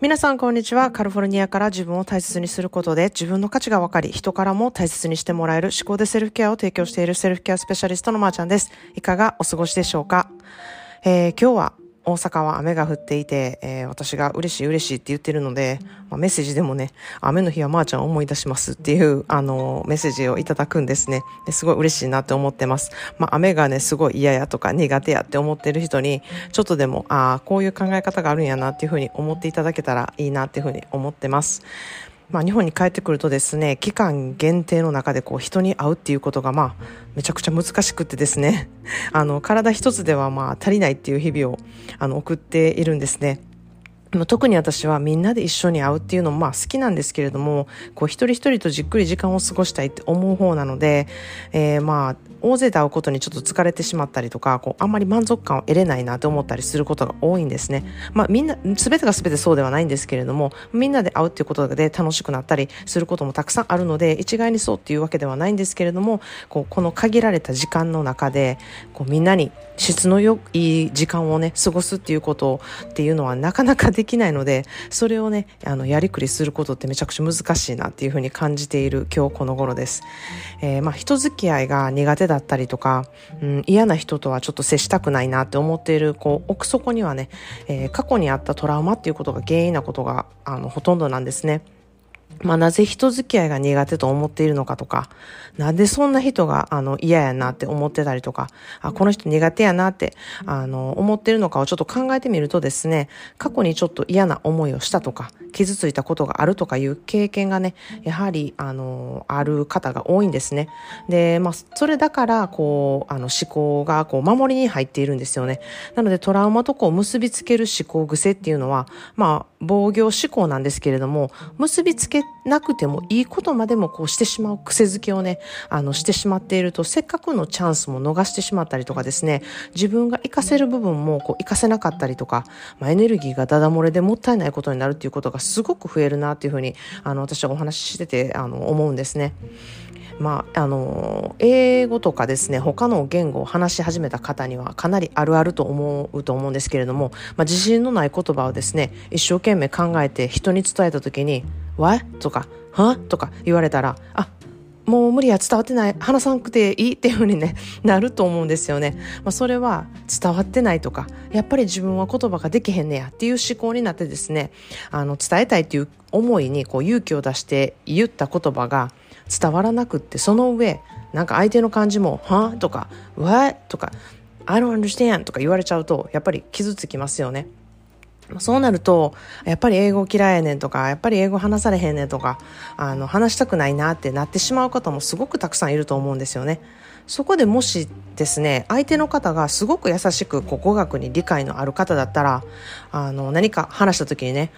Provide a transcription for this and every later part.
皆さんこんにちは。カルフォルニアから自分を大切にすることで自分の価値が分かり、人からも大切にしてもらえる思考でセルフケアを提供しているセルフケアスペシャリストのまーちゃんです。いかがお過ごしでしょうか、えー、今日は大阪は雨が降っていて、えー、私が嬉しい嬉しいって言ってるので、まあ、メッセージでもね、雨の日はまーちゃんを思い出しますっていう、あの、メッセージをいただくんですね。ですごい嬉しいなって思ってます。まあ、雨がね、すごい嫌やとか苦手やって思ってる人に、ちょっとでも、ああ、こういう考え方があるんやなっていうふうに思っていただけたらいいなっていうふうに思ってます。まあ、日本に帰ってくるとですね期間限定の中でこう人に会うっていうことがまあめちゃくちゃ難しくってですね あの体一つではまあ足りないっていう日々をあの送っているんですね。特に私はみんなで一緒に会うっていうのもまあ好きなんですけれども、こう一人一人とじっくり時間を過ごしたいって思う方なので、えー、まあ大勢で会うことにちょっと疲れてしまったりとか、こうあんまり満足感を得れないなと思ったりすることが多いんですね。まあみんな、すべてがすべてそうではないんですけれども、みんなで会うっていうことで楽しくなったりすることもたくさんあるので、一概にそうっていうわけではないんですけれども、こうこの限られた時間の中で、こうみんなに質の良い時間をね、過ごすっていうことっていうのはなかなかできないので、それをね、あの、やりくりすることってめちゃくちゃ難しいなっていうふうに感じている今日この頃です。えー、まあ、人付き合いが苦手だったりとか、うん、嫌な人とはちょっと接したくないなって思っている、こう、奥底にはね、えー、過去にあったトラウマっていうことが原因なことが、あの、ほとんどなんですね。まあ、なぜ人付き合いが苦手と思っているのかとか、なんでそんな人が、あの、嫌やなって思ってたりとか、あ、この人苦手やなって、あの、思ってるのかをちょっと考えてみるとですね、過去にちょっと嫌な思いをしたとか、傷ついたことがあるとかいう経験がね、やはり、あの、ある方が多いんですね。で、まあ、それだから、こう、あの、思考が、こう、守りに入っているんですよね。なので、トラウマとこう、結びつける思考癖っていうのは、まあ、防御思考なんですけれども、結びつけなくてもいいことまでもこうしてしまう癖づけをね、あの、してしまっていると、せっかくのチャンスも逃してしまったりとかですね、自分が活かせる部分もこう活かせなかったりとか、まあ、エネルギーがダダ漏れでもったいないことになるっていうことがすごく増えるなっていうふうに、あの、私はお話ししてて、あの、思うんですね。まあ、あの、英語とかですね、他の言語を話し始めた方にはかなりあるあると思うと思うんですけれども、まあ、自信のない言葉をですね、一生懸命考えて人に伝えた時に、What? とか、はとか言われたら、あ、もう無理や伝わってない話さなくていいっていう風にね なると思うんですよね、まあ、それは伝わってないとかやっぱり自分は言葉ができへんねやっていう思考になってですねあの伝えたいっていう思いにこう勇気を出して言った言葉が伝わらなくってその上なんか相手の感じも「は？とか「What?」とか「I don't understand」とか言われちゃうとやっぱり傷つきますよね。そうなると、やっぱり英語嫌いやねんとか、やっぱり英語話されへんねんとか、あの、話したくないなってなってしまう方もすごくたくさんいると思うんですよね。そこでもしですね、相手の方がすごく優しく、こう語学に理解のある方だったら、あの、何か話した時にね、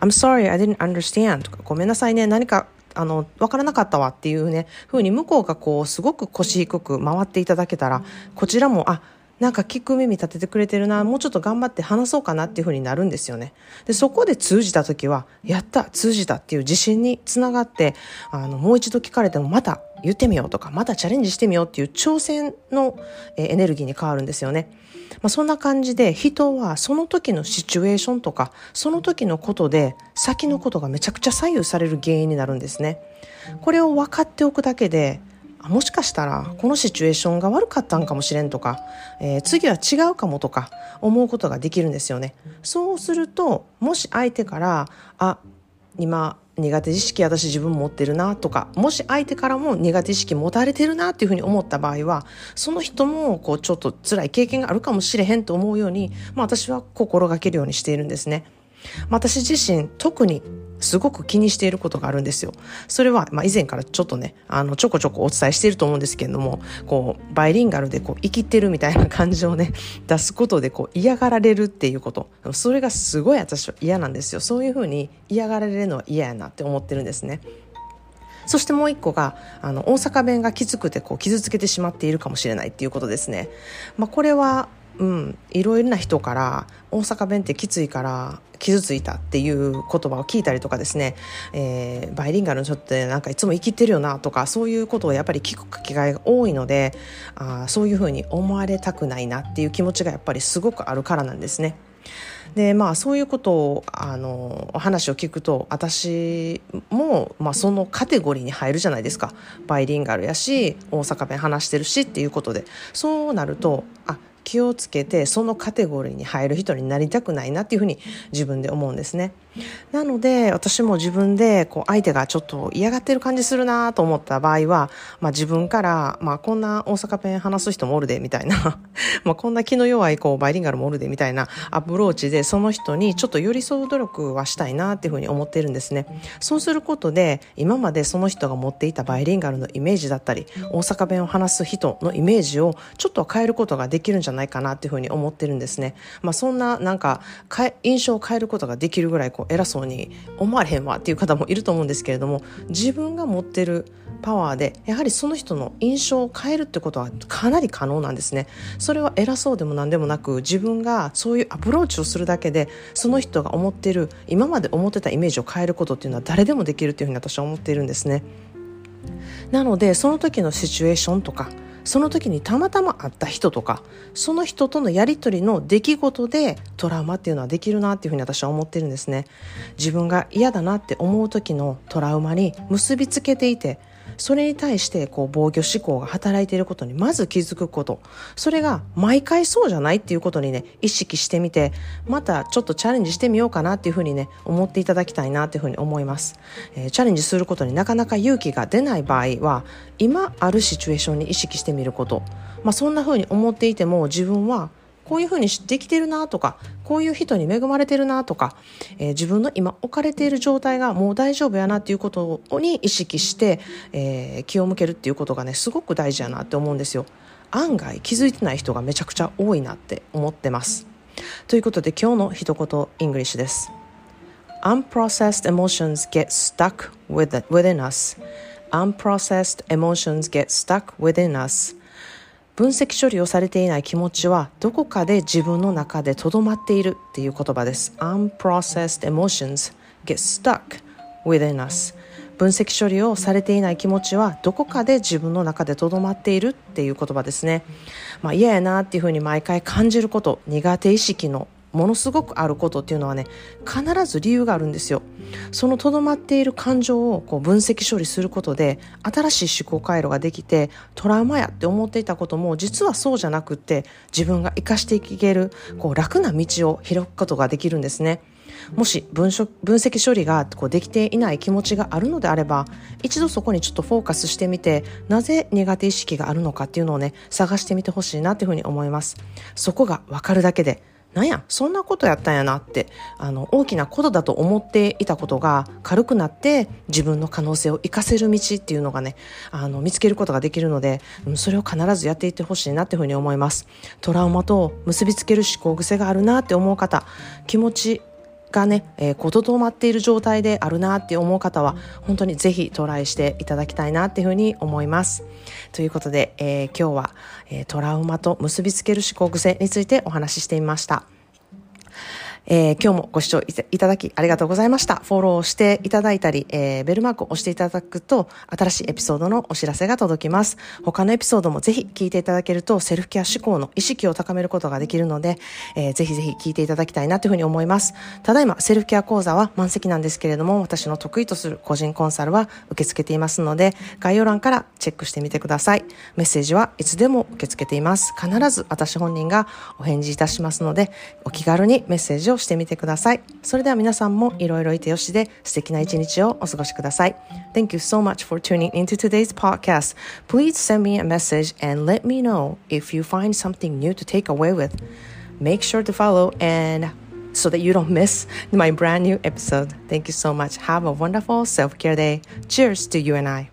I'm sorry, I didn't understand とか、ごめんなさいね、何かあの、わからなかったわっていうね、ふうに向こうがこう、すごく腰低く回っていただけたら、こちらも、あ、なんか聞く耳立ててくれてるな、もうちょっと頑張って話そうかなっていうふうになるんですよね。で、そこで通じた時は、やった、通じたっていう自信につながって、あの、もう一度聞かれてもまた言ってみようとか、またチャレンジしてみようっていう挑戦のエネルギーに変わるんですよね。まあ、そんな感じで人はその時のシチュエーションとかその時のことで先のことがめちゃくちゃ左右される原因になるんですね。これを分かっておくだけでもしかしたらこのシチュエーションが悪かったんかもしれんとか、えー、次は違うかもとか思うことができるんですよね。そうするともし相手からあ今苦手意識私自分持ってるなとかもし相手からも苦手意識持たれてるなっていうふうに思った場合はその人もこうちょっと辛い経験があるかもしれへんと思うように、まあ、私は心がけるようにしているんですね。私自身特にすごく気にしていることがあるんですよ。それは、まあ、以前からちょっとね、あの、ちょこちょこお伝えしていると思うんですけれども、こう、バイリンガルでこう、生きてるみたいな感じをね、出すことでこう、嫌がられるっていうこと。それがすごい私は嫌なんですよ。そういうふうに嫌がられるのは嫌やなって思ってるんですね。そしてもう一個があの大阪弁がきつくてこう傷つけてしまっているかもしれないっていうことですね。まあ、これはうん、いろいろな人から大阪弁ってきついから傷ついたっていう言葉を聞いたりとかですね、えー、バイリンガルの人ってなんかいつも生きてるよなとかそういうことをやっぱり聞く機会が多いのであそういうふうに思われたくないなっていう気持ちがやっぱりすごくあるからなんですね。でまあそういうことをあの話を聞くと私も、まあ、そのカテゴリーに入るじゃないですか。バイリンガルやし大阪弁話してるしっていうことで。そうなるとあ気をつけてそのカテゴリーに入る人になりたくないなっていうふうに自分で思うんですね。なので私も自分でこう相手がちょっと嫌がってる感じするなと思った場合は、まあ、自分から、まあ、こんな大阪弁話す人もおるでみたいな まあこんな気の弱いこうバイリンガルもおるでみたいなアプローチでその人にちょっと寄り添う努力はしたいなっていうふうに思ってるんですね。そうすることで今までその人が持っていたバイリンガルのイメージだったり大阪弁を話す人のイメージをちょっと変えることができるんじゃないかなっていうふうに思ってるんですね。まあ、そんななんか印象を変えることができるぐらいこう偉そうに思われへんわっていう方もいると思うんですけれども自分が持ってるパワーでやはりその人の印象を変えるってことはかなり可能なんですね。それは偉そうでも何でもなく自分がそういうアプローチをするだけでその人が思ってる今まで思ってたイメージを変えることっていうのは誰でもできるっていうふうに私は思っているんですね。なのでその時のシチュエーションとかその時にたまたま会った人とかその人とのやり取りの出来事でトラウマっていうのはできるなっていうふうに私は思ってるんですね。自分が嫌だなって思う時のトラウマに結びつけていてそれに対してこう防御思考が働いていることにまず気づくこと。それが毎回そうじゃないっていうことにね意識してみてまたちょっとチャレンジしてみようかなっていうふうにね思っていただきたいなっていうふうに思います、えー、チャレンジすることになかなか勇気が出ない場合は今あるシチュエーションに意識してみること、まあ、そんなふうに思っていても自分はこういうふうにできてるなとかこういう人に恵まれてるなとか、えー、自分の今置かれている状態がもう大丈夫やなっていうことに意識して、えー、気を向けるっていうことがねすごく大事やなって思うんですよ。案外気づいてない人がめちゃくちゃ多いなって思ってます。ということで今日の一言 English です。Unprocessed emotions get stuck within us. Unprocessed emotions get stuck within us. 分析処理をされていない気持ちはどこかで自分の中でとどまっているっていう言葉です。Unprocessed emotions get stuck within us 分析処理をされていない気持ちはどこかで自分の中でとどまっているっていう言葉ですね。まあ嫌やなっていうふうに毎回感じること、苦手意識のものすごくあることっていうのはね必ず理由があるんですよ。そのとどまっている感情をこう分析処理することで新しい思考回路ができてトラウマやって思っていたことも実はそうじゃなくって自分が生かしていけるこう楽な道を開くことができるんですね。もし分分析処理がこうできていない気持ちがあるのであれば一度そこにちょっとフォーカスしてみてなぜ苦手意識があるのかっていうのをね探してみてほしいなっていうふうに思います。そこがわかるだけでなんやそんなことやったんやなってあの大きなことだと思っていたことが軽くなって自分の可能性を生かせる道っていうのがねあの見つけることができるのでそれを必ずやっていってほしいなっていうふうに思います。トラウマと結びつける思考癖があるなって思う方気持ちがね、えー、こどまっている状態であるなって思う方は、本当にぜひトライしていただきたいなっていうふうに思います。ということで、えー、今日は、えー、トラウマと結びつける思考癖についてお話ししてみました。えー、今日もご視聴いただきありがとうございました。フォローしていただいたり、えー、ベルマークを押していただくと、新しいエピソードのお知らせが届きます。他のエピソードもぜひ聞いていただけると、セルフケア思考の意識を高めることができるので、えー、ぜひぜひ聞いていただきたいなというふうに思います。ただいま、セルフケア講座は満席なんですけれども、私の得意とする個人コンサルは受け付けていますので、概要欄からチェックしてみてください。メッセージはいつでも受け付けています。必ず私本人がお返事いたしますので、お気軽にメッセージををしてみてください。それでは皆さんもいろいろいてよしで素敵な一日をお過ごしください。Thank you so much for tuning into today's podcast. Please send me a message and let me know if you find something new to take away with. Make sure to follow and so that you don't miss my brand new episode. Thank you so much. Have a wonderful self care day. Cheers to you and I.